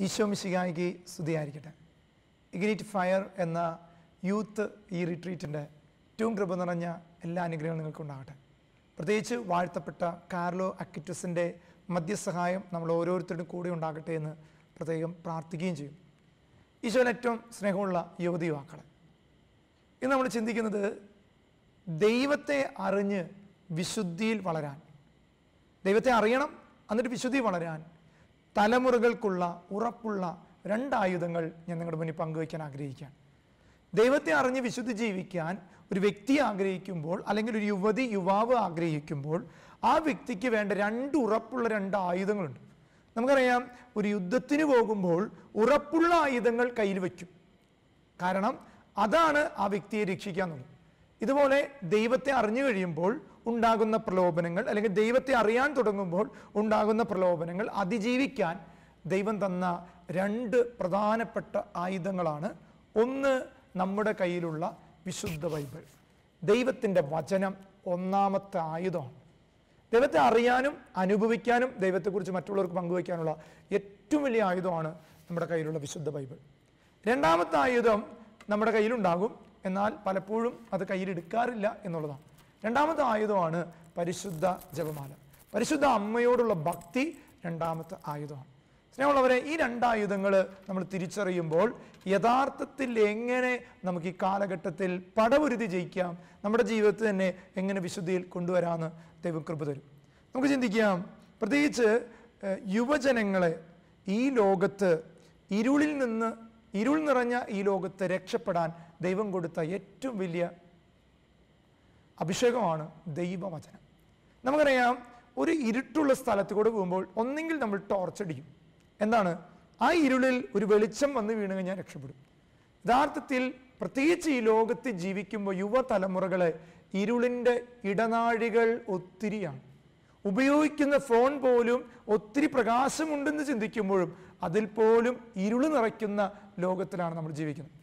ഈശോ മിശിഹായിക്ക് സ്തുതിയായിരിക്കട്ടെ. ഇഗ്നിറ്റ് ഫയർ എന്ന യൂത്ത് ഈ റിട്രീറ്റിന്റെ ഏറ്റവും കൃപ നിറഞ്ഞ എല്ലാ അനുഗ്രഹങ്ങളും നിങ്ങൾക്കുണ്ടാകട്ടെ. പ്രത്യേകിച്ച് വാഴ്ത്തപ്പെട്ട കാർലോ അക്കിറ്റസിന്റെ മധ്യസഹായം നമ്മൾ ഓരോരുത്തരുടെയും കൂടെ ഉണ്ടാകട്ടെ എന്ന് പ്രത്യേകം പ്രാർത്ഥിക്കുകയും ചെയ്യും. ഈശോന് ഏറ്റവും സ്നേഹമുള്ള യുവതി യുവാക്കളെ ഇന്ന് നമ്മൾ ചിന്തിക്കുന്നത് ദൈവത്തെ അറിഞ്ഞ് വിശുദ്ധിയിൽ വളരാൻ. ദൈവത്തെ അറിയണം എന്നിട്ട് വിശുദ്ധി വളരാൻ തലമുറകൾക്കുള്ള ഉറപ്പുള്ള രണ്ടായുധങ്ങൾ ഞാൻ നിങ്ങളുടെ മുന്നിൽ പങ്കുവയ്ക്കാൻ ആഗ്രഹിക്കുകയാണ്. ദൈവത്തെ അറിഞ്ഞ് വിശുദ്ധ ജീവിക്കാൻ ഒരു വ്യക്തി ആഗ്രഹിക്കുമ്പോൾ അല്ലെങ്കിൽ ഒരു യുവതി യുവാവ് ആഗ്രഹിക്കുമ്പോൾ ആ വ്യക്തിക്ക് വേണ്ട രണ്ട് ഉറപ്പുള്ള രണ്ട് ആയുധങ്ങളുണ്ട്. നമുക്കറിയാം ഒരു യുദ്ധത്തിന് പോകുമ്പോൾ ഉറപ്പുള്ള ആയുധങ്ങൾ കയ്യിൽ വയ്ക്കും. കാരണം അതാണ് ആ വ്യക്തിയെ രക്ഷിക്കാന്നുള്ളത് ഇതുപോലെ ദൈവത്തെ അറിഞ്ഞു കഴിയുമ്പോൾ ഉണ്ടാകുന്ന പ്രലോഭനങ്ങൾ അല്ലെങ്കിൽ ദൈവത്തെ അറിയാൻ തുടങ്ങുമ്പോൾ ഉണ്ടാകുന്ന പ്രലോഭനങ്ങൾ അതിജീവിക്കാൻ ദൈവം തന്ന രണ്ട് പ്രധാനപ്പെട്ട ആയുധങ്ങളാണ്. ഒന്ന് നമ്മുടെ കയ്യിലുള്ള വിശുദ്ധ ബൈബിൾ. ദൈവത്തിന്റെ വചനം ഒന്നാമത്തെ ആയുധമാണ്. ദൈവത്തെ അറിയാനും അനുഭവിക്കാനും ദൈവത്തെക്കുറിച്ച് മറ്റുള്ളവർക്ക് പങ്കുവയ്ക്കാനുള്ള ഏറ്റവും വലിയ ആയുധമാണ് നമ്മുടെ കയ്യിലുള്ള വിശുദ്ധ ബൈബിൾ. രണ്ടാമത്തെ ആയുധം നമ്മുടെ കയ്യിലുണ്ടാകും. എന്നാൽ പലപ്പോഴും അത് കയ്യിലെടുക്കാറില്ല എന്നുള്ളതാണ്. രണ്ടാമത്തെ ആയുധമാണ് പരിശുദ്ധ ജപമാല. പരിശുദ്ധ അമ്മയോടുള്ള ഭക്തി രണ്ടാമത്തെ ആയുധമാണ്. സ്നേഹമുള്ളവരെ ഈ രണ്ടായുധങ്ങൾ നമ്മൾ തിരിച്ചറിയുമ്പോൾ യഥാർത്ഥത്തിൽ എങ്ങനെ നമുക്ക് ഈ കാലഘട്ടത്തിൽ പടപുരുതി ജയിക്കാം നമ്മുടെ ജീവിതത്തിൽ തന്നെ എങ്ങനെ വിശുദ്ധിയിൽ കൊണ്ടുവരാമെന്ന് ദൈവം കൃപ തരും. നമുക്ക് ചിന്തിക്കാം പ്രത്യേകിച്ച് യുവജനങ്ങളെ ഈ ലോകത്ത് ഇരുളിൽ നിന്ന് ഇരുൾ നിറഞ്ഞ ഈ ലോകത്ത് രക്ഷപ്പെടാൻ ദൈവം കൊടുത്ത ഏറ്റവും വലിയ അഭിഷേകമാണ് ദൈവവചനം. നമുക്കറിയാം ഒരു ഇരുട്ടുള്ള സ്ഥലത്ത് കൂടെ പോകുമ്പോൾ ഒന്നെങ്കിൽ നമ്മൾ ടോർച്ചടിക്കും എന്താണ്? ആ ഇരുളിൽ ഒരു വെളിച്ചം വന്ന് വീണ് കഴിഞ്ഞാൽ രക്ഷപ്പെടും. യഥാർത്ഥത്തിൽ പ്രത്യേകിച്ച് ഈ ലോകത്ത് ജീവിക്കുമ്പോൾ യുവതലമുറകളെ ഇരുളിന്റെ ഇടനാഴികൾ ഒത്തിരിയാണ്. ഉപയോഗിക്കുന്ന ഫോൺ പോലും ഒത്തിരി പ്രകാശമുണ്ടെന്ന് ചിന്തിക്കുമ്പോഴും അതിൽ പോലും ഇരുൾ നിറയ്ക്കുന്ന ലോകത്തിലാണ് നമ്മൾ ജീവിക്കുന്നത്.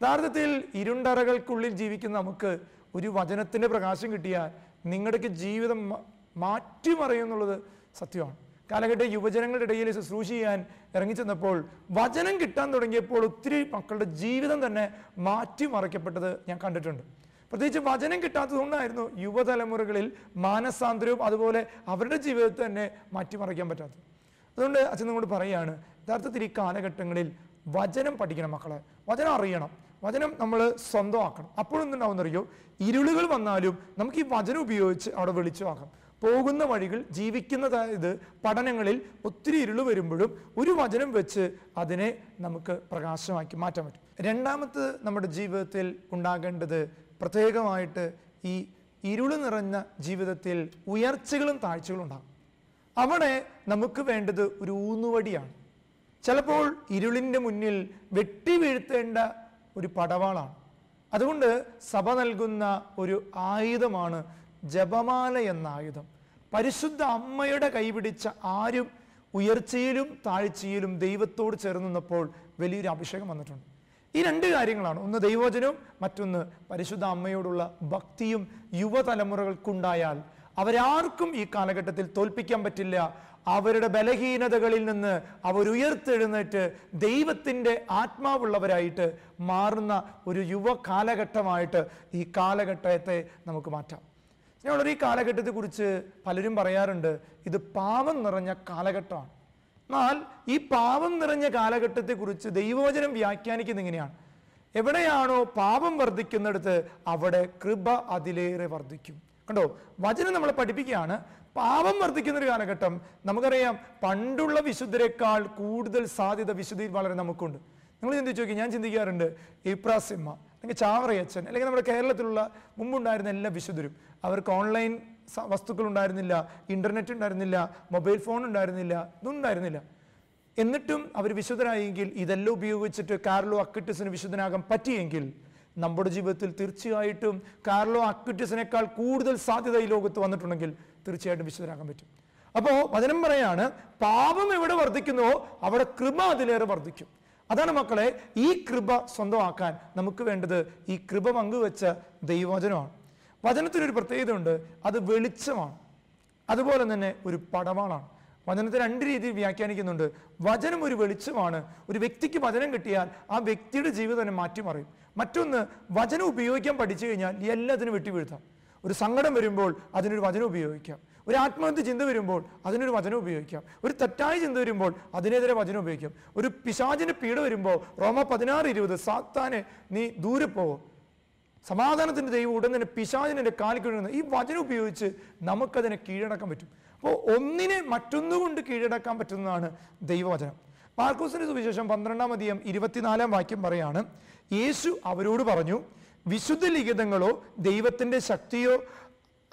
യഥാർത്ഥത്തിൽ ഇരുണ്ടറകൾക്കുള്ളിൽ ജീവിക്കുന്ന നമുക്ക് ഒരു വചനത്തിന്റെ പ്രകാശം കിട്ടിയാൽ നിങ്ങളുടെയൊക്കെ ജീവിതം മാറ്റിമറിയുന്നുള്ളത് സത്യമാണ്. കാലഘട്ട യുവജനങ്ങളുടെ ഇടയിൽ ശുശ്രൂഷ ചെയ്യാൻ ഇറങ്ങിച്ചെന്നപ്പോൾ വചനം കിട്ടാൻ തുടങ്ങിയപ്പോൾ ഒത്തിരി മക്കളുടെ ജീവിതം തന്നെ മാറ്റിമറിക്കപ്പെട്ടത് ഞാൻ കണ്ടിട്ടുണ്ട്. പ്രത്യേകിച്ച് വചനം കിട്ടാത്തതുകൊണ്ടായിരുന്നു യുവതലമുറകളിൽ മാനസാന്തരവും അതുപോലെ അവരുടെ ജീവിതത്തെ തന്നെ മാറ്റിമറിക്കാൻ പറ്റാത്തത്. അതുകൊണ്ട് അച്ഛൻ നിങ്ങളോട് പറയുകയാണ് യഥാർത്ഥത്തിൽ ഈ കാലഘട്ടങ്ങളിൽ വചനം പഠിക്കണം മക്കളെ. വചനം അറിയണം. വചനം നമ്മൾ സ്വന്തമാക്കണം. അപ്പോഴൊന്നുണ്ടാവുന്നറിയോ ഇരുളുകൾ വന്നാലും നമുക്ക് ഈ വചനം ഉപയോഗിച്ച് അവിടെ വെളിച്ചമാക്കാം പോകുന്ന വഴികൾ ജീവിക്കുന്ന ഇത് പഠനങ്ങളിൽ ഒത്തിരി ഇരുൾ വരുമ്പോഴും ഒരു വചനം വെച്ച് അതിനെ നമുക്ക് പ്രകാശമാക്കി മാറ്റാൻ പറ്റും. രണ്ടാമത് നമ്മുടെ ജീവിതത്തിൽ ഉണ്ടാകേണ്ടത് പ്രത്യേകമായിട്ട് ഈ ഇരുൾ നിറഞ്ഞ ജീവിതത്തിൽ ഉയർച്ചകളും താഴ്ചകളും ഉണ്ടാകും. അവിടെ നമുക്ക് വേണ്ടത് ഒരു ഊന്നുവടിയാണ്. ചിലപ്പോൾ ഇരുളിന്റെ മുന്നിൽ വെട്ടി വീഴ്ത്തേണ്ട ഒരു പടവാളാണ്. അതുകൊണ്ട് സഭ നൽകുന്ന ഒരു ആയുധമാണ് ജപമാല എന്ന ആയുധം. പരിശുദ്ധ അമ്മയുടെ കൈപിടിച്ച ആരും ഉയർച്ചയിലും താഴ്ചയിലും ദൈവത്തോട് ചേർന്ന് നിന്നപ്പോൾ വലിയൊരു അഭിഷേകം വന്നിട്ടുണ്ട്. ഈ രണ്ട് കാര്യങ്ങളാണ്. ഒന്ന് ദൈവവചനവും മറ്റൊന്ന് പരിശുദ്ധ അമ്മയോടുള്ള ഭക്തിയും യുവതലമുറകൾക്കുണ്ടായാൽ അവരാർക്കും ഈ കാലഘട്ടത്തിൽ തോൽപ്പിക്കാൻ പറ്റില്ല. അവരുടെ ബലഹീനതകളിൽ നിന്ന് അവരുയർത്തെഴുന്നേറ്റ് ദൈവത്തിന്റെ ആത്മാവുള്ളവരായിട്ട് മാറുന്ന ഒരു യുവ കാലഘട്ടമായിട്ട് ഈ കാലഘട്ടത്തെ നമുക്ക് മാറ്റാം. ഞങ്ങളൊരു ഈ കാലഘട്ടത്തെക്കുറിച്ച് പലരും പറയാറുണ്ട് ഇത് പാവം നിറഞ്ഞ കാലഘട്ടമാണ്. എന്നാൽ ഈ പാവം നിറഞ്ഞ കാലഘട്ടത്തെക്കുറിച്ച് ദൈവവചനം വ്യാഖ്യാനിക്കുന്ന ഇങ്ങനെയാണ്. എവിടെയാണോ പാപം വർദ്ധിക്കുന്നിടത്ത് അവിടെ കൃപ അതിലേറെ വർദ്ധിക്കും. കണ്ടോ വചനം നമ്മളെ പഠിപ്പിക്കുകയാണ്. പാപം വർദ്ധിക്കുന്ന ഒരു കാലഘട്ടം. നമുക്കറിയാം പണ്ടുള്ള വിശുദ്ധരെക്കാൾ കൂടുതൽ സാധ്യത വിശുദ്ധിയിൽ വളരെ നമുക്കുണ്ട്. നിങ്ങൾ ചിന്തിച്ചു നോക്കി ഞാൻ ചിന്തിക്കാറുണ്ട് ഇപ്രാസിമ്മ അല്ലെങ്കിൽ ചാവറയച്ചൻ അല്ലെങ്കിൽ നമ്മുടെ കേരളത്തിലുള്ള മുമ്പുണ്ടായിരുന്ന എല്ലാ വിശുദ്ധരും. അവർക്ക് ഓൺലൈൻ വസ്തുക്കൾ ഉണ്ടായിരുന്നില്ല ഇന്റർനെറ്റ് ഉണ്ടായിരുന്നില്ല മൊബൈൽ ഫോൺ ഉണ്ടായിരുന്നില്ല ഇതൊന്നും ഉണ്ടായിരുന്നില്ല. എന്നിട്ടും അവർ വിശുദ്ധരായെങ്കിൽ ഇതെല്ലാം ഉപയോഗിച്ചിട്ട് കാർലോ അക്കിട്ടിസിന് വിശുദ്ധനാകാൻ പറ്റിയെങ്കിൽ നമ്മുടെ ജീവിതത്തിൽ തീർച്ചയായിട്ടും കാർലോ അക്വിറ്റസിനേക്കാൾ കൂടുതൽ സാധ്യത ഈ ലോകത്ത് വന്നിട്ടുണ്ടെങ്കിൽ തീർച്ചയായിട്ടും വിശുദ്ധരാകാൻ പറ്റും. അപ്പോൾ വചനം പറയാണ് പാപം എവിടെ വർദ്ധിക്കുന്നുവോ അവിടെ കൃപ അതിലേറെ വർദ്ധിക്കും. അതാണ് മക്കളെ ഈ കൃപ സ്വന്തമാക്കാൻ നമുക്ക് വേണ്ടത് ഈ കൃപ പങ്കുവെച്ച ദൈവവചനമാണ്. വചനത്തിനൊരു പ്രത്യേകതയുണ്ട് അത് വെളിച്ചമാണ്. അതുപോലെ തന്നെ ഒരു പടവാളാണ്. വചനത്തെ രണ്ട് രീതിയിൽ വ്യാഖ്യാനിക്കുന്നുണ്ട്. വചനം ഒരു വെളിച്ചമാണ്. ഒരു വ്യക്തിക്ക് വചനം കിട്ടിയാൽ ആ വ്യക്തിയുടെ ജീവിതം തന്നെ മാറ്റിമറിയും. മറ്റൊന്ന് വചനം ഉപയോഗിക്കാൻ പഠിച്ചു കഴിഞ്ഞാൽ എല്ലാത്തിനും വെട്ടിവീഴ്ത്താം. ഒരു സങ്കടം വരുമ്പോൾ അതിനൊരു വചനം ഉപയോഗിക്കാം. ഒരു ആത്മഹത്യ ചിന്ത വരുമ്പോൾ അതിനൊരു വചനം ഉപയോഗിക്കാം. ഒരു തെറ്റായ ചിന്ത വരുമ്പോൾ അതിനെതിരെ വചനം ഉപയോഗിക്കാം. ഒരു പിശാചിന്റെ പീഡ വരുമ്പോൾ റോമ പതിനാറ് ഇരുപത് സാത്താനെ നീ ദൂരെ പോകും സമാധാനത്തിന്റെ ദൈവം ഉടൻ തന്നെ പിശാചിനെ കാലിക്കൊഴുകുന്ന ഈ വചനം ഉപയോഗിച്ച് നമുക്കതിനെ കീഴടക്കാൻ പറ്റും. അപ്പോൾ ഒന്നിനെ മറ്റൊന്നുകൊണ്ട് കീഴടക്കാൻ പറ്റുന്നതാണ് ദൈവവചനം. മാർക്കോസിന്റെ സുവിശേഷം പന്ത്രണ്ടാം അധികം ഇരുപത്തിനാലാം വാക്യം പറയാണ് യേശു അവരോട് പറഞ്ഞു വിശുദ്ധ ലിഖിതങ്ങളോ ദൈവത്തിന്റെ ശക്തിയോ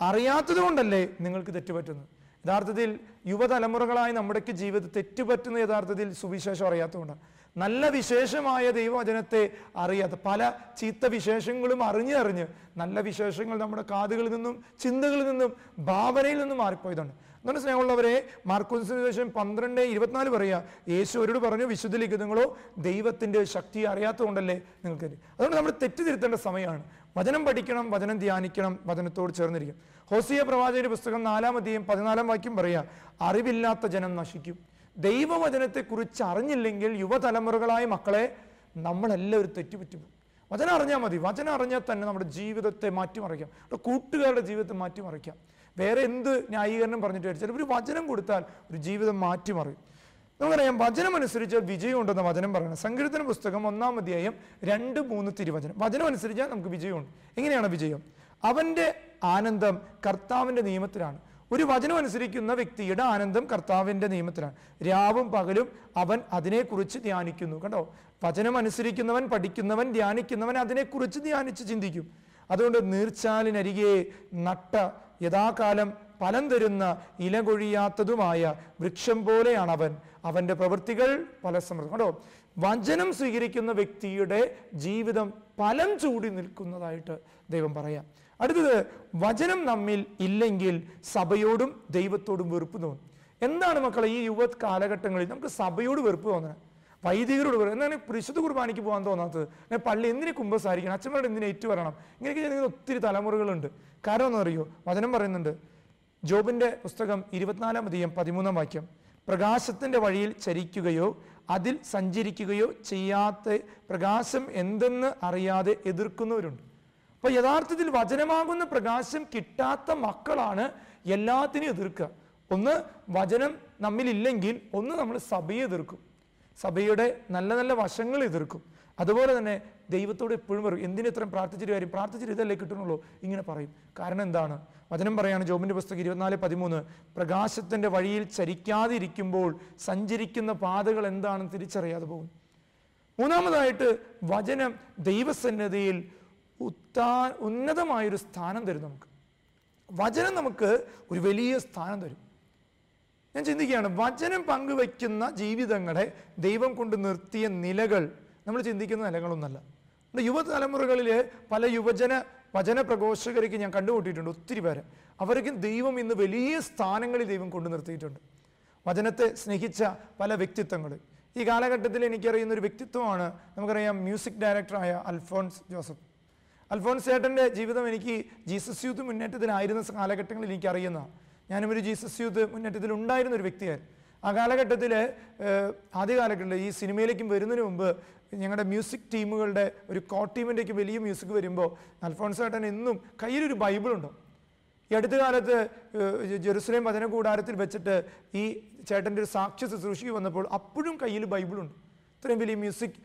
അറിയാത്തതുകൊണ്ടല്ലേ നിങ്ങൾക്ക് തെറ്റുപറ്റുന്നത്? യഥാർത്ഥത്തിൽ യുവതലമുറകളായി നമ്മുടെയൊക്കെ ജീവിതം തെറ്റുപറ്റുന്ന യഥാർത്ഥത്തിൽ സുവിശേഷം അറിയാത്തതുകൊണ്ടാണ്. നല്ല വിശേഷമായ ദൈവവചനത്തെ അറിയാത്ത പല ചീത്ത വിശേഷങ്ങളും അറിഞ്ഞറിഞ്ഞ് നല്ല വിശേഷങ്ങൾ നമ്മുടെ കാതുകളിൽ നിന്നും ചിന്തകളിൽ നിന്നും ഭാവനയിൽ നിന്നും മാറിപ്പോയതാണ് എന്താണ് സ്നേഹമുള്ളവരെ മാർക്കോസ് സുവിശേഷം പന്ത്രണ്ട് ഇരുപത്തിനാല് പറയുക യേശു അവരോട് പറഞ്ഞു വിശുദ്ധ ലിഖിതങ്ങളോ ദൈവത്തിന്റെ ശക്തി അറിയാത്തതുകൊണ്ടല്ലേ നിങ്ങൾക്ക് അതുകൊണ്ട് നമ്മൾ തെറ്റിതിരുത്തേണ്ട സമയമാണ്. വചനം പഠിക്കണം വചനം ധ്യാനിക്കണം വചനത്തോട് ചേർന്നിരിക്കും. ഹോസിയ പ്രവാചകന്റെ പുസ്തകം നാലാം പതിനാലാം വാക്യം പറയുക അറിവില്ലാത്ത ജനം നശിക്കും. ദൈവവചനത്തെക്കുറിച്ച് അറിഞ്ഞില്ലെങ്കിൽ യുവതലമുറകളായ മക്കളെ നമ്മളെല്ലാവരും തെറ്റുപറ്റും വചനം അറിഞ്ഞാൽ മതി. വചനം അറിഞ്ഞാൽ തന്നെ നമ്മുടെ ജീവിതത്തെ മാറ്റിമറിക്കാം. നമ്മുടെ കൂട്ടുകാരുടെ ജീവിതത്തെ മാറ്റിമറിക്കാം. വേറെ എന്ത് ന്യായീകരണം പറഞ്ഞിട്ട് ചിലപ്പോൾ ഒരു വചനം കൊടുത്താൽ ഒരു ജീവിതം മാറ്റിമറിയും നമുക്കറിയാം വചനം അനുസരിച്ച് വിജയം ഉണ്ടെന്ന വചനം പറയണം. സങ്കീർത്തന പുസ്തകം ഒന്നാം അധ്യായം രണ്ട് മൂന്ന് തിരുവചനം. വചനം അനുസരിച്ചാൽ നമുക്ക് വിജയമുണ്ട്. എങ്ങനെയാണ് വിജയം? അവന്റെ ആനന്ദം കർത്താവിന്റെ നിയമത്തിലാണ്. ഒരു വചനം അനുസരിക്കുന്ന വ്യക്തിയുടെ ആനന്ദം കർത്താവിന്റെ നിയമത്തിലാണ്. രാവും പകലും അവൻ അതിനെക്കുറിച്ച് ധ്യാനിക്കുന്നു. കണ്ടോ? വചനം അനുസരിക്കുന്നവൻ പഠിക്കുന്നവൻ ധ്യാനിക്കുന്നവൻ അതിനെക്കുറിച്ച് ധ്യാനിച്ച് ചിന്തിക്കും. അതുകൊണ്ട് നീർച്ചാലിനരികെ നട്ട യഥാകാലം ഫലം തരുന്ന ഇല കൊഴിയാത്തതുമായ വൃക്ഷം പോലെയാണ് അവൻ അവന്റെ പ്രവൃത്തികൾ പല സമൃദ്ധം. കണ്ടോ? വചനം സ്വീകരിക്കുന്ന വ്യക്തിയുടെ ജീവിതം ഫലം ചൂടി നിൽക്കുന്നതായിട്ട് ദൈവം പറയാം. അടുത്തത് വചനം നമ്മിൽ ഇല്ലെങ്കിൽ സഭയോടും ദൈവത്തോടും വെറുപ്പ് തോന്നും. എന്താണ് മക്കളെ ഈ യുവ കാലഘട്ടങ്ങളിൽ നമുക്ക് സഭയോട് വെറുപ്പ് തോന്നുന്നത് വൈദികരോട് പറയും എന്നാണ് പരിശുദ്ധ കുർബാനയ്ക്ക് പോകാൻ തോന്നാത്തത്? ഞാൻ പള്ളി എന്തിനെ കുമ്പസാരിക്കണം? അച്ഛന്മാരുടെ എന്തിനെ വരണം ഇങ്ങനെയൊക്കെ ചെയ്യുന്ന ഒത്തിരി തലമുറകളുണ്ട്. കാരണം എന്ന് അറിയോ? വചനം പറയുന്നുണ്ട്. ജോബിന്റെ പുസ്തകം ഇരുപത്തിനാലാം അധികം പതിമൂന്നാം വാക്യം പ്രകാശത്തിന്റെ വഴിയിൽ ചരിക്കുകയോ അതിൽ സഞ്ചരിക്കുകയോ ചെയ്യാത്ത പ്രകാശം എന്തെന്ന് അറിയാതെ എതിർക്കുന്നവരുണ്ട്. അപ്പൊ യഥാർത്ഥത്തിൽ വചനമാകുന്ന പ്രകാശം കിട്ടാത്ത മക്കളാണ് എല്ലാത്തിനെയും എതിർക്കുക. ഒന്ന് വചനം നമ്മിലില്ലെങ്കിൽ ഒന്ന് നമ്മൾ സഭയെ എതിർക്കും. സഭയുടെ നല്ല നല്ല വശങ്ങൾ എതിർക്കും. അതുപോലെ തന്നെ ദൈവത്തോട് എപ്പോഴും പറയും എന്തിനു ഇത്രയും പ്രാർത്ഥിച്ചിട്ട് കാര്യം? പ്രാർത്ഥിച്ചിട്ട് ഇതല്ലേ കിട്ടുന്നുള്ളൂ. ഇങ്ങനെ പറയും. കാരണം എന്താണ്? വചനം പറയാണ് ജോബിന്റെ പുസ്തകം ഇരുപത്തിനാല് പതിമൂന്ന് പ്രകാശത്തിന്റെ വഴിയിൽ ചരിക്കാതിരിക്കുമ്പോൾ സഞ്ചരിക്കുന്ന പാതകൾ എന്താണെന്ന് തിരിച്ചറിയാതെ പോകും. മൂന്നാമതായിട്ട് വചനം ദൈവസന്നതിയിൽ ഉത്താ ഉന്നതമായൊരു സ്ഥാനം തരും നമുക്ക്. വചനം നമുക്ക് ഒരു വലിയ സ്ഥാനം തരും. ഞാൻ ചിന്തിക്കുകയാണ് വചനം പങ്കുവയ്ക്കുന്ന ജീവിതങ്ങളെ ദൈവം കൊണ്ട് നിർത്തിയ നിലകൾ നമ്മൾ ചിന്തിക്കുന്ന നിലകളൊന്നല്ല നമ്മുടെ യുവതലമുറകളിൽ പല യുവജന വചന പ്രഘോഷകർക്ക് ഞാൻ കണ്ടുമുട്ടിയിട്ടുണ്ട് ഒത്തിരി പേര്. അവർക്ക് ദൈവം ഇന്ന് വലിയ സ്ഥാനങ്ങളിൽ ദൈവം കൊണ്ടു നിർത്തിയിട്ടുണ്ട്. വചനത്തെ സ്നേഹിച്ച പല വ്യക്തിത്വങ്ങൾ ഈ കാലഘട്ടത്തിൽ എനിക്കറിയുന്ന ഒരു വ്യക്തിത്വമാണ് നമുക്കറിയാം മ്യൂസിക് ഡയറക്ടറായ അൽഫോൺസ് ജോസഫ്. അൽഫോൺസ് ചേട്ടന്റെ ജീവിതം എനിക്ക് ജീസസ് യൂത്ത് മുന്നേറ്റത്തിലായിരുന്ന കാലഘട്ടങ്ങളിൽ എനിക്ക് അറിയുന്നതാണ് ഞാനും ഒരു ജീസസ് യൂത്ത് മുന്നേറ്റത്തിൽ ഉണ്ടായിരുന്ന ഒരു വ്യക്തിയായിരുന്നു ആ കാലഘട്ടത്തിൽ ആദ്യ കാലഘട്ടത്തിൽ ഈ സിനിമയിലേക്കും വരുന്നതിന് മുമ്പ് ഞങ്ങളുടെ മ്യൂസിക് ടീമുകളുടെ ഒരു കോ ടീമിന്റെയൊക്കെ വലിയ മ്യൂസിക് വരുമ്പോൾ അൽഫോൺസ് ചേട്ടൻ എന്നും കയ്യിലൊരു ബൈബിളുണ്ടോ. ഈ അടുത്ത കാലത്ത് ജെറുസലേം വചന കൂടാരത്തിൽ വെച്ചിട്ട് ഈ ചേട്ടന്റെ ഒരു സാക്ഷ്യ ശുശ്രൂഷയ്ക്ക് വന്നപ്പോൾ അപ്പോഴും കയ്യിൽ ബൈബിളുണ്ട്. ഇത്രയും വലിയ മ്യൂസിക്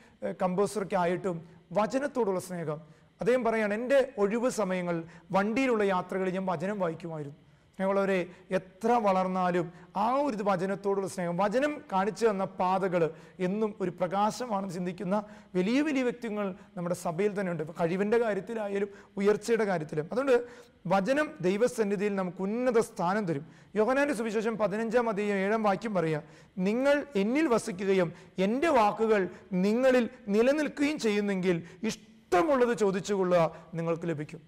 കമ്പോസറൊക്കെ ആയിട്ടും വചനത്തോടുള്ള സ്നേഹം. അദ്ദേഹം പറയുകയാണ് എന്റെ ഒഴിവ് സമയങ്ങൾ വണ്ടിയിലുള്ള യാത്രകളിൽ ഞാൻ വചനം വായിക്കുമായിരുന്നു. സ്നേഹമുള്ളവരെ എത്ര വളർന്നാലും ആ ഒരു വചനത്തോടുള്ള സ്നേഹം വചനം കാണിച്ചു തന്ന പാതകൾ എന്നും ഒരു പ്രകാശമാണെന്ന് ചിന്തിക്കുന്ന വലിയ വലിയ വ്യക്തികൾ നമ്മുടെ സഭയിൽ തന്നെ ഉണ്ട് കഴിവിന്റെ കാര്യത്തിലായാലും ഉയർച്ചയുടെ കാര്യത്തിലും. അതുകൊണ്ട് വചനം ദൈവസന്നിധിയിൽ നമുക്ക് ഉന്നത സ്ഥാനം തരും. യോഹനാന്റെ സുവിശേഷം പതിനഞ്ചാം അധികം ഏഴാം വാക്യം പറയുക നിങ്ങൾ എന്നിൽ വസിക്കുകയും എന്റെ വാക്കുകൾ നിങ്ങളിൽ നിലനിൽക്കുകയും ചെയ്യുന്നെങ്കിൽ ഇഷ്ടമുള്ളത് ചോദിച്ചുകൊള്ളുക നിങ്ങൾക്ക് ലഭിക്കും.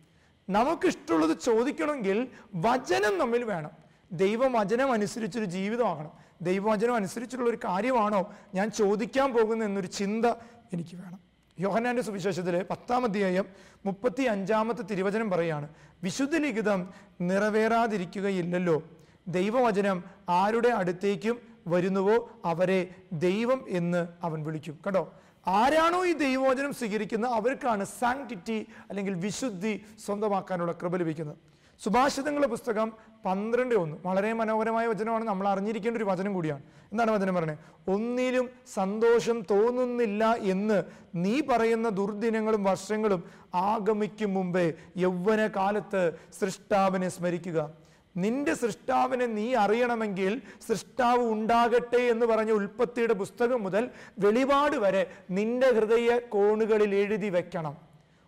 നമുക്ക് ഇഷ്ടമുള്ളത് ചോദിക്കണമെങ്കിൽ വചനം നമ്മിൽ വേണം. ദൈവവചനം അനുസരിച്ചൊരു ജീവിതമാകണം. ദൈവവചനം അനുസരിച്ചുള്ള ഒരു കാര്യമാണോ ഞാൻ ചോദിക്കാൻ പോകുന്ന എന്നൊരു ചിന്ത എനിക്ക് വേണം. യോഹനാന്റെ സുവിശേഷത്തിൽ പത്താം അധ്യായം മുപ്പത്തി അഞ്ചാമത്തെ തിരുവചനം പറയാണ് വിശുദ്ധ ലിഖിതം നിറവേറാതിരിക്കുകയില്ലല്ലോ. ദൈവവചനം ആരുടെ അടുത്തേക്കും വരുന്നുവോ അവരെ ദൈവം എന്ന് അവൻ വിളിക്കും. കണ്ടോ? ആരാണോ ഈ ദൈവവചനം സ്വീകരിക്കുന്നത് അവർക്കാണ് സാങ്ക്ടിറ്റി അല്ലെങ്കിൽ വിശുദ്ധി സ്വന്തമാക്കാനുള്ള കൃപ ലഭിക്കുന്നത്. സുഭാഷിതങ്ങളുടെ പുസ്തകം പന്ത്രണ്ട് ഒന്ന്. വളരെ മനോഹരമായ വചനമാണ്. നമ്മൾ അറിഞ്ഞിരിക്കേണ്ട ഒരു വചനം കൂടിയാണ്. എന്താണ് വചനം പറയുന്നത്? ഒന്നിലും സന്തോഷം തോന്നുന്നില്ല എന്ന് നീ പറയുന്ന ദുർദിനങ്ങളും വർഷങ്ങളും ആഗമിക്കും മുമ്പേ യൗവന കാലത്ത് സൃഷ്ടാവിനെ സ്മരിക്കുക. നിന്റെ സൃഷ്ടാവിനെ നീ അറിയണമെങ്കിൽ സൃഷ്ടാവ് ഉണ്ടാകട്ടെ എന്ന് പറഞ്ഞ ഉൽപ്പത്തിയുടെ പുസ്തകം മുതൽ വെളിപാട് വരെ നിന്റെ ഹൃദയ കോണുകളിൽ എഴുതി വെക്കണം.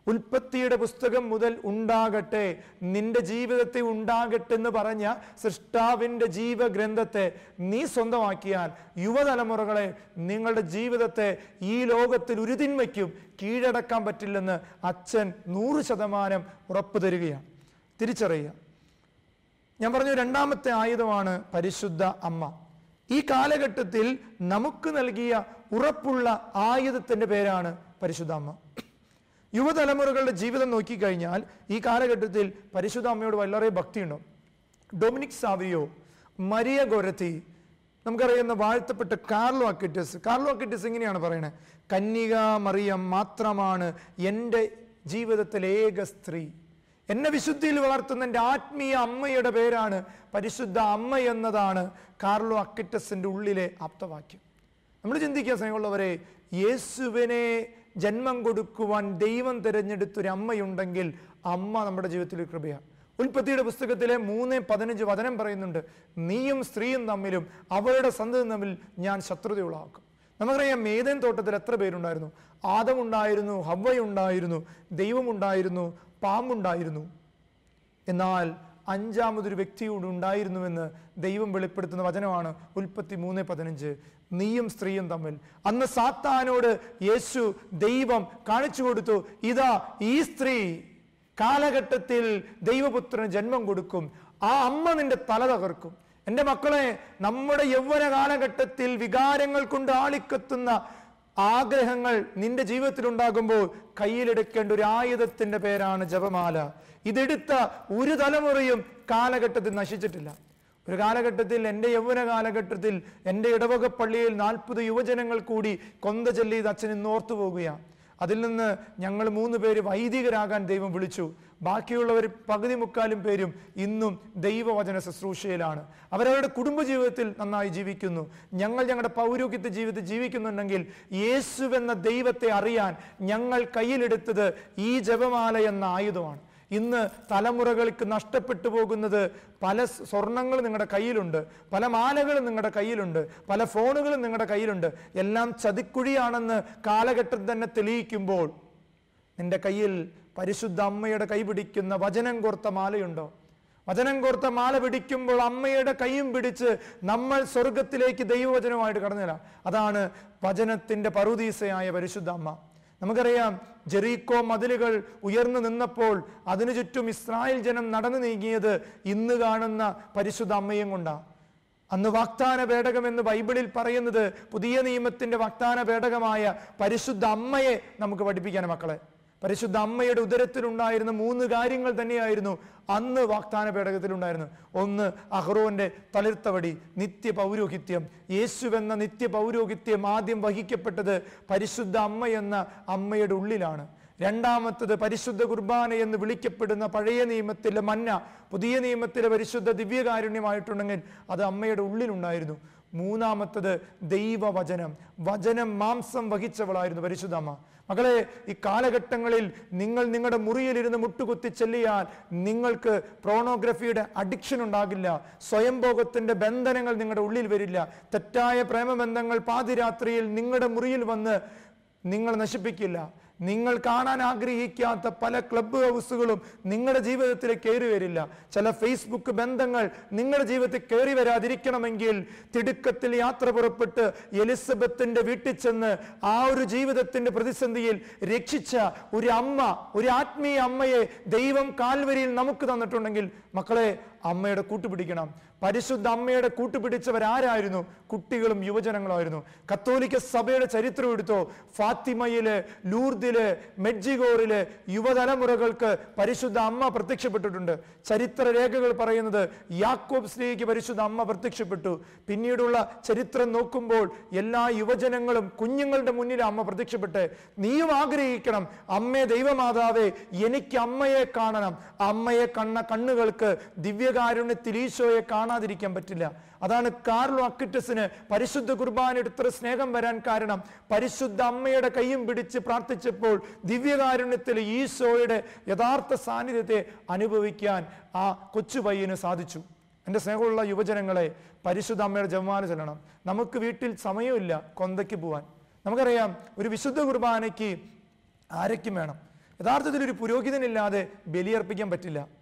ഉൽപ്പത്തിയുടെ പുസ്തകം മുതൽ ഉണ്ടാകട്ടെ നിന്റെ ജീവിതത്തെ ഉണ്ടാകട്ടെ എന്ന് പറഞ്ഞ സൃഷ്ടാവിന്റെ ജീവഗ്രന്ഥത്തെ നീ സ്വന്തമാക്കിയാൽ യുവതലമുറകളെ നിങ്ങളുടെ ജീവിതത്തെ ഈ ലോകത്തിൽ ഉരുതിന്മയ്ക്കും കീഴടക്കാൻ പറ്റില്ലെന്ന് അച്ഛൻ നൂറ് ശതമാനം ഉറപ്പു തരികയാണ് തിരിച്ചറിയുക. ഞാൻ പറഞ്ഞു രണ്ടാമത്തെ ആയുധമാണ് പരിശുദ്ധ അമ്മ. ഈ കാലഘട്ടത്തിൽ നമുക്ക് നൽകിയ ഉറപ്പുള്ള ആയുധത്തിന്റെ പേരാണ് പരിശുദ്ധ അമ്മ. യുവതലമുറകളുടെ ജീവിതം നോക്കിക്കഴിഞ്ഞാൽ ഈ കാലഘട്ടത്തിൽ പരിശുദ്ധ അമ്മയോട് വളരെ ഭക്തിയുണ്ടോ ഡൊമിനിക് സാവിയോ മരിയ ഗോരത്തി നമുക്കറിയുന്ന വാഴ്ത്തപ്പെട്ട കാർലോ അക്കിറ്റസ്. കാർലോ അക്കിറ്റസ് ഇങ്ങനെയാണ് പറയുന്നത് കന്യക മറിയം മാത്രമാണ് എന്റെ ജീവിതത്തിലെ ഏക സ്ത്രീ. എന്നെ വിശുദ്ധിയിൽ വളർത്തുന്ന എന്റെ ആത്മീയ അമ്മയുടെ പേരാണ് പരിശുദ്ധ അമ്മ എന്നതാണ് കാർലോ അക്കിറ്റസിന്റെ ഉള്ളിലെ ആപ്തവാക്യം. നമ്മൾ ചിന്തിക്കുക സ്നേഹമുള്ളവരെ യേശുവിനെ ജന്മം കൊടുക്കുവാൻ ദൈവം തിരഞ്ഞെടുത്തൊരു അമ്മയുണ്ടെങ്കിൽ അമ്മ നമ്മുടെ ജീവിതത്തിൽ കൃപയാണ് ഉൽപ്പത്തിയുടെ പുസ്തകത്തിലെ മൂന്ന് പതിനഞ്ച് വചനം പറയുന്നുണ്ട് നീയും സ്ത്രീയും തമ്മിലും അവരുടെ സന്തതി തമ്മിൽ ഞാൻ ശത്രുതയുള്ളാക്കും നമുക്കറിയാം മേതൻ തോട്ടത്തിൽ എത്ര പേരുണ്ടായിരുന്നു? ആദമുണ്ടായിരുന്നു ഹവ്വയുണ്ടായിരുന്നു ദൈവമുണ്ടായിരുന്നു പാമ്പുണ്ടായിരുന്നു എന്നാൽ അഞ്ചാമതൊരു വ്യക്തിയോട് ഉണ്ടായിരുന്നുവെന്ന് ദൈവം വെളിപ്പെടുത്തുന്ന വചനമാണ് ഉൽപ്പത്തി മൂന്ന് പതിനഞ്ച്. നീയും സ്ത്രീയും തമ്മിൽ. അന്ന് സാത്താനോട് യേശു ദൈവം കാണിച്ചു കൊടുത്തു ഇതാ ഈ സ്ത്രീ കാലഘട്ടത്തിൽ ദൈവപുത്രന് ജന്മം കൊടുക്കും. ആ അമ്മ നിന്റെ തല തകർക്കും. എന്റെ മക്കളെ നമ്മുടെ യൗവന കാലഘട്ടത്തിൽ വികാരങ്ങൾ കൊണ്ട് ആളിക്കത്തുന്ന ആഗ്രഹങ്ങൾ നിന്റെ ജീവിതത്തിൽ ഉണ്ടാകുമ്പോൾ കയ്യിലെടുക്കേണ്ട ഒരു ആയുധത്തിന്റെ പേരാണ് ജപമാല. ഇതെടുത്ത ഒരു തലമുറയും കാലഘട്ടത്തിൽ നശിച്ചിട്ടില്ല. ഒരു കാലഘട്ടത്തിൽ എന്റെ യൗവന കാലഘട്ടത്തിൽ എന്റെ ഇടവക പള്ളിയിൽ നാൽപ്പത് യുവജനങ്ങൾ കൂടി കൊന്ത ചൊല്ലി അച്ഛൻ ഇന്ന് പോകുകയാണ് അതിൽ നിന്ന് ഞങ്ങൾ മൂന്ന് പേര് വൈദികരാകാൻ ദൈവം വിളിച്ചു. ബാക്കിയുള്ളവർ പകുതി മുക്കാലും പേരും ഇന്നും ദൈവവചന ശുശ്രൂഷയിലാണ്. അവരവരുടെ കുടുംബജീവിതത്തിൽ നന്നായി ജീവിക്കുന്നു. ഞങ്ങൾ ഞങ്ങളുടെ പൗരോഗ്യത്തെ ജീവിതത്തിൽ ജീവിക്കുന്നുണ്ടെങ്കിൽ യേശുവെന്ന ദൈവത്തെ അറിയാൻ ഞങ്ങൾ കയ്യിലെടുത്തത് ഈ ജപമാല എന്ന ആയുധമാണ്. ഇന്ന് തലമുറകൾക്ക് നഷ്ടപ്പെട്ടു പോകുന്നത് പല സ്വർണങ്ങൾ നിങ്ങളുടെ കയ്യിലുണ്ട് പല മാലകളും നിങ്ങളുടെ കയ്യിലുണ്ട് പല ഫോണുകളും നിങ്ങളുടെ കയ്യിലുണ്ട്. എല്ലാം ചതിക്കുഴിയാണെന്ന് കാലഘട്ടം തന്നെ തെളിയിക്കുമ്പോൾ നിന്റെ കയ്യിൽ പരിശുദ്ധ അമ്മയുടെ കൈ പിടിക്കുന്ന വചനം കോർത്ത മാലയുണ്ടോ? വചനം കോർത്ത മാല പിടിക്കുമ്പോൾ അമ്മയുടെ കൈയും പിടിച്ച് നമ്മൾ സ്വർഗത്തിലേക്ക് ദൈവവചനവുമായിട്ട് കടന്നില്ല അതാണ് വചനത്തിന്റെ പറുദീസയായ പരിശുദ്ധ അമ്മ. നമുക്കറിയാം ജെറീക്കോ മതിലുകൾ ഉയർന്നു നിന്നപ്പോൾ അതിനു ചുറ്റും ഇസ്രായേൽ ജനം നടന്നു നീങ്ങിയത് ഇന്ന് കാണുന്ന പരിശുദ്ധ അമ്മയും കൊണ്ടാണ് അന്ന് വാഗ്ദാന പേടകം എന്ന് ബൈബിളിൽ പറയുന്നത് പുതിയ നിയമത്തിന്റെ വാഗ്ദാന പേടകമായ പരിശുദ്ധ അമ്മയെ നമുക്ക് പഠിപ്പിക്കാൻ മക്കളെ. പരിശുദ്ധ അമ്മയുടെ ഉദരത്തിലുണ്ടായിരുന്ന മൂന്ന് കാര്യങ്ങൾ തന്നെയായിരുന്നു അന്ന് വാഗ്ദാന പേടകത്തിലുണ്ടായിരുന്നു ഒന്ന് അഹ്റോന്റെ തളിർത്തവടി നിത്യ പൗരോഹിത്യം യേശുവെന്ന നിത്യ പൗരോഹിത്യം ആദ്യം വഹിക്കപ്പെട്ടത് പരിശുദ്ധ അമ്മ എന്ന അമ്മയുടെ ഉള്ളിലാണ്. രണ്ടാമത്തത് പരിശുദ്ധ കുർബാന എന്ന് വിളിക്കപ്പെടുന്ന പഴയ നിയമത്തിലെ മന്ന പുതിയ നിയമത്തിലെ പരിശുദ്ധ ദിവ്യകാരുണ്യമായിട്ടുണ്ടെങ്കിൽ അത് അമ്മയുടെ ഉള്ളിലുണ്ടായിരുന്നു. മൂന്നാമത്തത് ദൈവവചനം. വചനം മാംസം വഹിച്ചവളായിരുന്നു പരിശുദ്ധമ്മ. മകളെ ഈ കാലഘട്ടങ്ങളിൽ നിങ്ങൾ നിങ്ങളുടെ മുറിയിലിരുന്ന് മുട്ടുകുത്തി ചെല്ലിയാൽ നിങ്ങൾക്ക് പ്രോണോഗ്രഫിയുടെ അഡിക്ഷൻ ഉണ്ടാകില്ല. സ്വയംഭോഗത്തിന്റെ ബന്ധനങ്ങൾ നിങ്ങളുടെ ഉള്ളിൽ വരില്ല. തെറ്റായ പ്രേമബന്ധങ്ങൾ പാതിരാത്രിയിൽ നിങ്ങളുടെ മുറിയിൽ വന്ന് നിങ്ങൾ നശിപ്പിക്കില്ല. നിങ്ങൾ കാണാൻ ആഗ്രഹിക്കാത്ത പല ക്ലബ്ബ് ഹൗസുകളും നിങ്ങളുടെ ജീവിതത്തിൽ കയറി വരില്ല. ചില ഫേസ്ബുക്ക് ബന്ധങ്ങൾ നിങ്ങളുടെ ജീവിതത്തിൽ കയറി വരാതിരിക്കണമെങ്കിൽ തിടുക്കത്തിൽ യാത്ര പുറപ്പെട്ട് എലിസബത്തിന്റെ വീട്ടിൽ ചെന്ന് ആ ഒരു ജീവിതത്തിന്റെ പ്രതിസന്ധിയിൽ രക്ഷിച്ച ഒരു അമ്മ ഒരു ആത്മീയ അമ്മയെ ദൈവം കാൽവരിയിൽ നമുക്ക് തന്നിട്ടുണ്ടെങ്കിൽ മക്കളെ അമ്മയുടെ കൂട്ടുപിടിക്കണം. പരിശുദ്ധ അമ്മയുടെ കൂട്ടുപിടിച്ചവരാരായിരുന്നു? കുട്ടികളും യുവജനങ്ങളായിരുന്നു കത്തോലിക്ക സഭയുടെ ചരിത്രം എടുത്തോ ഫാത്തിമയിൽ ലൂർദിൽ മെഡ്ജിഗോറിൽ യുവതലമുറകൾക്ക് പരിശുദ്ധ അമ്മ പ്രത്യക്ഷപ്പെട്ടിട്ടുണ്ട്. ചരിത്ര രേഖകൾ പറയുന്നത് യാക്കോബ് സ്ത്രീക്ക് പരിശുദ്ധ അമ്മ പ്രത്യക്ഷപ്പെട്ടു. പിന്നീടുള്ള ചരിത്രം നോക്കുമ്പോൾ എല്ലാ യുവജനങ്ങളും കുഞ്ഞുങ്ങളുടെ മുന്നിൽ അമ്മ പ്രത്യക്ഷപ്പെട്ട് നീയും ആഗ്രഹിക്കണം. അമ്മേ ദൈവമാതാവേ എനിക്ക് അമ്മയെ കാണണം. അമ്മയെ കണ്ണ കണ്ണുകൾക്ക് ദിവ്യകാരുണ്യത്തിൽ ഈശോയെ കാണാതിരിക്കാൻ പറ്റില്ല. അതാണ് കാർലോ അക്കിറ്റസിന് പരിശുദ്ധ കുർബാന എടുത്ത സ്നേഹം വരാൻ കാരണം. പരിശുദ്ധ അമ്മയുടെ കൈയും പിടിച്ച് പ്രാർത്ഥിച്ചപ്പോൾ ദിവ്യകാരുണ്യത്തിൽ ഈശോയുടെ യഥാർത്ഥ സാന്നിധ്യത്തെ അനുഭവിക്കാൻ ആ കൊച്ചു പയ്യന് സാധിച്ചു. എന്റെ സ്നേഹമുള്ള യുവജനങ്ങളെ പരിശുദ്ധ അമ്മയുടെ ജപമാല ചെല്ലണം. നമുക്ക് വീട്ടിൽ സമയമില്ല കൊന്തയ്ക്ക് പോവാൻ. നമുക്കറിയാം ഒരു വിശുദ്ധ കുർബാനയ്ക്ക് ആരൊക്കെ വേണം? യഥാർത്ഥത്തിൽ ഒരു പുരോഹിതനില്ലാതെ ബലിയർപ്പിക്കാൻ പറ്റില്ല.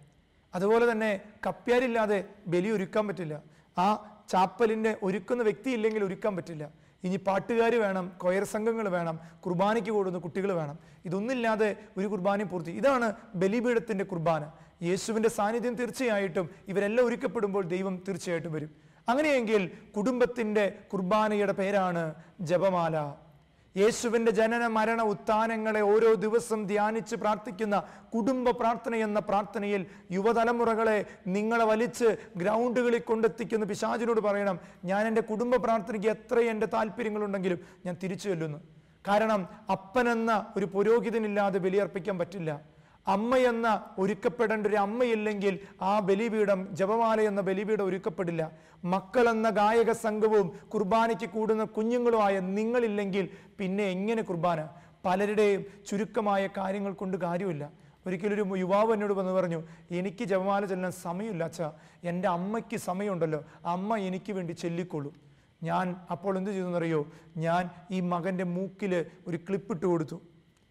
അതുപോലെ തന്നെ കപ്പ്യാരില്ലാതെ ബലി ഒരുക്കാൻ പറ്റില്ല. ആ ചാപ്പലിന്റെ ഒരുക്കുന്ന വ്യക്തി ഇല്ലെങ്കിൽ ഒരുക്കാൻ പറ്റില്ല. ഇനി പാട്ടുകാർ വേണം കൊയർ സംഘങ്ങൾ വേണം കുർബാനയ്ക്ക് കൂടുന്ന കുട്ടികൾ വേണം. ഇതൊന്നില്ലാതെ ഒരു കുർബാനയും പൂർത്തി ഇതാണ് ബലിപീഠത്തിന്റെ കുർബാന. യേശുവിന്റെ സാന്നിധ്യം തീർച്ചയായിട്ടും ഇവരെല്ലാം ഒരുക്കപ്പെടുമ്പോൾ ദൈവം തീർച്ചയായിട്ടും വരും. അങ്ങനെയെങ്കിൽ കുടുംബത്തിന്റെ കുർബാനയുടെ പേരാണ് ജപമാല. യേശുവിന്റെ ജനന മരണ ഉത്ഥാനങ്ങളെ ഓരോ ദിവസം ധ്യാനിച്ച് പ്രാർത്ഥിക്കുന്ന കുടുംബ പ്രാർത്ഥന എന്ന പ്രാർത്ഥനയിൽ യുവതലമുറകളെ നിങ്ങളെ വലിച്ച് ഗ്രൗണ്ടുകളിൽ കൊണ്ടെത്തിക്കുന്ന. പിശാചിനോട് പറയണം ഞാൻ എന്റെ കുടുംബ പ്രാർത്ഥനയ്ക്ക് എത്ര എന്റെ താല്പര്യങ്ങളുണ്ടെങ്കിലും ഞാൻ തിരിച്ചു ചെല്ലുന്നു. കാരണം അപ്പനെന്ന ഒരു പുരോഹിതനില്ലാതെ ബലിയർപ്പിക്കാൻ പറ്റില്ല. അമ്മ എന്ന ഒരുക്കപ്പെടേണ്ട ഒരു അമ്മയില്ലെങ്കിൽ ആ ബലിപീഠം ജപമാല എന്ന ബലിപീഠം ഒരുക്കപ്പെടില്ല. മക്കൾ എന്ന ഗായക സംഘവും കുർബാനയ്ക്ക് കൂടുന്ന കുഞ്ഞുങ്ങളുമായ നിങ്ങളില്ലെങ്കിൽ പിന്നെ എങ്ങനെ കുർബാന? പലരുടെയും ചുരുക്കമായ കാര്യങ്ങൾ കൊണ്ട് കാര്യമില്ല. ഒരിക്കലൊരു യുവാവ് എന്നോട് വന്ന് പറഞ്ഞു എനിക്ക് ജപമാല ചെല്ലാൻ സമയമില്ല അച്ഛാ. എന്റെ അമ്മയ്ക്ക് സമയമുണ്ടല്ലോ. അമ്മ എനിക്ക് വേണ്ടി ചെല്ലിക്കൊള്ളു ഞാൻ അപ്പോൾ എന്ത് ചെയ്തു എന്നറിയോ ഞാൻ ഈ മകന്റെ മൂക്കിൽ ഒരു ക്ലിപ്പിട്ട് കൊടുത്തു.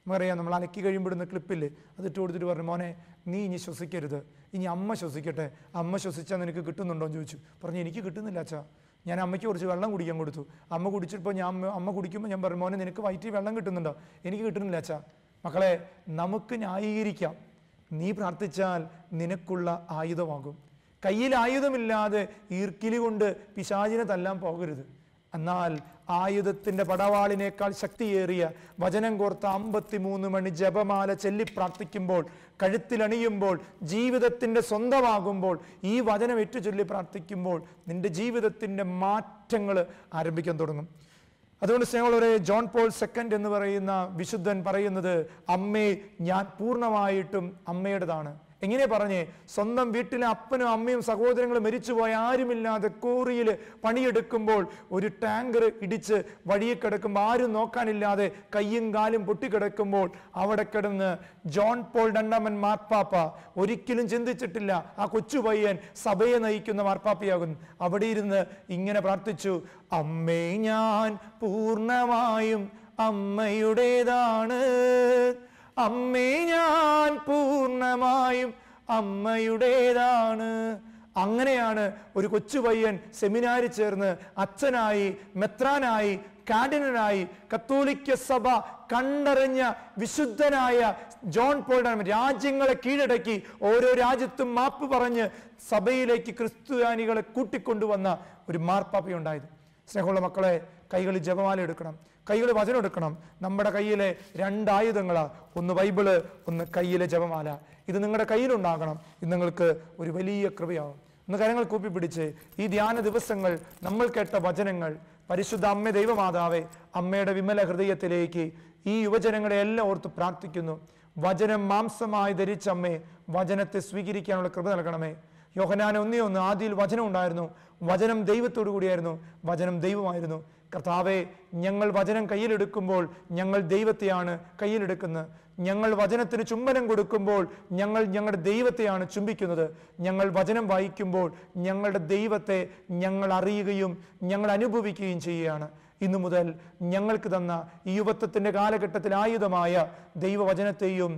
നമുക്കറിയാം നമ്മൾ അലക്കി കഴിയുമ്പോഴുന്ന ക്ലിപ്പിൽ അത് ഇട്ട് കൊടുത്തിട്ട് പറഞ്ഞു മോനെ നീ ഇനി ശ്വസിക്കരുത്. ഇനി അമ്മ ശ്വസിക്കട്ടെ. അമ്മ ശ്വസിച്ചാൽ നിനക്ക് കിട്ടുന്നുണ്ടോ? എന്ന് ചോദിച്ചു. പറഞ്ഞു എനിക്ക് കിട്ടുന്നില്ല അച്ഛാ. ഞാൻ അമ്മയ്ക്ക് കുറച്ച് വെള്ളം കുടിക്കാൻ കൊടുത്തു. അമ്മ കുടിച്ചപ്പോൾ ഞാൻ അമ്മ കുടിക്കുമ്പോൾ ഞാൻ പറഞ്ഞു മോനെ നിനക്ക് വയറ്റിൽ വെള്ളം കിട്ടുന്നുണ്ടോ? എനിക്ക് കിട്ടുന്നില്ല അച്ഛാ. മക്കളെ നമുക്ക് ന്യായീകരിക്കാം. നീ പ്രാർത്ഥിച്ചാൽ നിനക്കുള്ള ആയുധമാകും. കയ്യിൽ ആയുധമില്ലാതെ ഈർക്കിലി കൊണ്ട് പിശാചിനെ തല്ലാൻ പോകരുത്. എന്നാൽ ആയുധത്തിന്റെ പടവാളിനേക്കാൾ ശക്തിയേറിയ വചനം കോർത്ത അമ്പത്തിമൂന്ന് മണി ജപമാല ചൊല്ലി പ്രാർത്ഥിക്കുമ്പോൾ കഴുത്തിലണിയുമ്പോൾ ജീവിതത്തിന്റെ സ്വന്തമാകുമ്പോൾ ഈ വചനം ഏറ്റു ചൊല്ലി പ്രാർത്ഥിക്കുമ്പോൾ നിന്റെ ജീവിതത്തിന്റെ മാറ്റങ്ങൾ ആരംഭിക്കാൻ തുടങ്ങും. അതുകൊണ്ട് സ്നേഹമുള്ളവരെ ജോൺ പോൾ സെക്കൻഡ് എന്ന് പറയുന്ന വിശുദ്ധൻ പറയുന്നത് അമ്മേ ഞാൻ പൂർണമായിട്ടും അമ്മയുടേതാണ്. എങ്ങനെ പറഞ്ഞേ സ്വന്തം വീട്ടിലെ അപ്പനും അമ്മയും സഹോദരങ്ങളും മരിച്ചുപോയ ആരുമില്ലാതെ കോറിയിൽ പണിയെടുക്കുമ്പോൾ ഒരു ടാങ്കർ ഇടിച്ച് വഴിയിൽ കിടക്കുമ്പോൾ ആരും നോക്കാനില്ലാതെ കയ്യും കാലും പൊട്ടിക്കിടക്കുമ്പോൾ അവിടെ കിടന്ന് ജോൺ പോൾ രണ്ടാമൻ മാർപ്പാപ്പ ഒരിക്കലും ചിന്തിച്ചിട്ടില്ല ആ കൊച്ചു പയ്യൻ സഭയെ നയിക്കുന്ന മാർപ്പാപ്പയാകുന്നു. അവിടെ ഇരുന്ന് ഇങ്ങനെ പ്രാർത്ഥിച്ചു അമ്മേ ഞാൻ പൂർണമായും അമ്മയുടേതാണ്. അമ്മേ ഞാൻ പൂർണമായും അമ്മയുടേതാണ്. അങ്ങനെയാണ് ഒരു കൊച്ചു പയ്യൻ സെമിനാരിൽ ചേർന്ന് അച്ഛനായി മെത്രാനായി കാഡിനായി കത്തോലിക്ക സഭ കണ്ടറിഞ്ഞ വിശുദ്ധനായ ജോൺ പോൾഡൻ രാജ്യങ്ങളെ കീഴടക്കി ഓരോ രാജ്യത്തും മാപ്പ് പറഞ്ഞ് സഭയിലേക്ക് ക്രിസ്ത്യാനികളെ കൂട്ടിക്കൊണ്ടുവന്ന ഒരു മാർപ്പാപ്പയുണ്ടായത്. സ്നേഹമുള്ള മക്കളെ കൈകളിൽ ജപമാല എടുക്കണം കൈകളിൽ വചനം എടുക്കണം. നമ്മുടെ കയ്യിലെ രണ്ടായുധങ്ങളാ ഒന്ന് ബൈബിൾ ഒന്ന് കയ്യിലെ ജപമാല. ഇത് നിങ്ങളുടെ കയ്യിലുണ്ടാകണം. ഇത് നിങ്ങൾക്ക് ഒരു വലിയ കൃപയാവും. ഒന്ന് കരങ്ങൾ കൂപ്പി പിടിച്ച് ഈ ധ്യാന ദിവസങ്ങൾ നമ്മൾ കേട്ട വചനങ്ങൾ പരിശുദ്ധ അമ്മ ദൈവമാതാവേ അമ്മയുടെ വിമല ഹൃദയത്തിലേക്ക് ഈ യുവജനങ്ങളെ എല്ലാം ഓർത്ത് പ്രാർത്ഥിക്കുന്നു. വചനം മാംസമായി ധരിച്ച അമ്മേ വചനത്തെ സ്വീകരിക്കാനുള്ള കൃപ നൽകണമേ. യോഹനാൻ ഒന്നേ ഒന്ന് ആദ്യയിൽ വചനം ഉണ്ടായിരുന്നു. വചനം ദൈവത്തോടു കൂടിയായിരുന്നു. വചനം ദൈവമായിരുന്നു. കർത്താവെ ഞങ്ങൾ വചനം കയ്യിലെടുക്കുമ്പോൾ ഞങ്ങൾ ദൈവത്തെയാണ് കയ്യിലെടുക്കുന്നത്. ഞങ്ങൾ വചനത്തിന് ചുംബനം കൊടുക്കുമ്പോൾ ഞങ്ങൾ ഞങ്ങളുടെ ദൈവത്തെയാണ് ചുംബിക്കുന്നത്. ഞങ്ങൾ വചനം വായിക്കുമ്പോൾ ഞങ്ങളുടെ ദൈവത്തെ ഞങ്ങൾ അറിയുകയും ഞങ്ങൾ അനുഭവിക്കുകയും ചെയ്യുകയാണ്. ഇന്നു മുതൽ ഞങ്ങൾക്ക് തന്ന ഈ യുവത്വത്തിന്റെ കാലഘട്ടത്തിൽ ആയുധമായ ദൈവവചനത്തെയും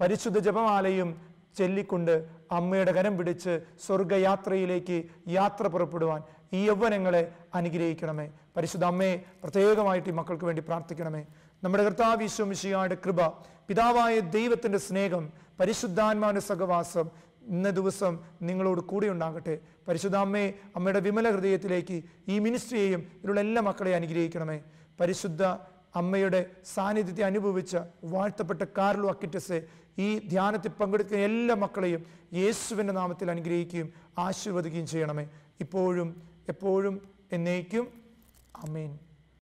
പരിശുദ്ധ ജപമാലയും ചൊല്ലിക്കൊണ്ട് അമ്മയുടെ കരം പിടിച്ച് സ്വർഗയാത്രയിലേക്ക് യാത്ര പുറപ്പെടുവാൻ ഈ യൗവനങ്ങളെ അനുഗ്രഹിക്കണമേ. പരിശുദ്ധ അമ്മയെ പ്രത്യേകമായിട്ട് ഈ മക്കൾക്ക് വേണ്ടി പ്രാർത്ഥിക്കണമേ. നമ്മുടെ കർത്താവിശ്വമിഷിയായുടെ കൃപ പിതാവായ ദൈവത്തിന്റെ സ്നേഹം പരിശുദ്ധാന്മാന സഹവാസം ഇന്ന ദിവസം നിങ്ങളോട് കൂടെ ഉണ്ടാകട്ടെ. പരിശുദ്ധ അമ്മയെ അമ്മയുടെ വിമല ഹൃദയത്തിലേക്ക് ഈ മിനിസ്ട്രിയെയും ഇതിലുള്ള എല്ലാ മക്കളെയും അനുഗ്രഹിക്കണമേ. പരിശുദ്ധ അമ്മയുടെ സാന്നിധ്യത്തെ അനുഭവിച്ച വാഴ്ത്തപ്പെട്ട കാർലോ അക്കിറ്റസ് ഈ ധ്യാനത്തിൽ പങ്കെടുക്കുന്ന എല്ലാ മക്കളെയും യേശുവിന്റെ നാമത്തിൽ അനുഗ്രഹിക്കുകയും ആശീർവദിക്കുകയും ചെയ്യണമേ. ഇപ്പോഴും എപ്പോഴും എന്നേക്കും. അമേൻ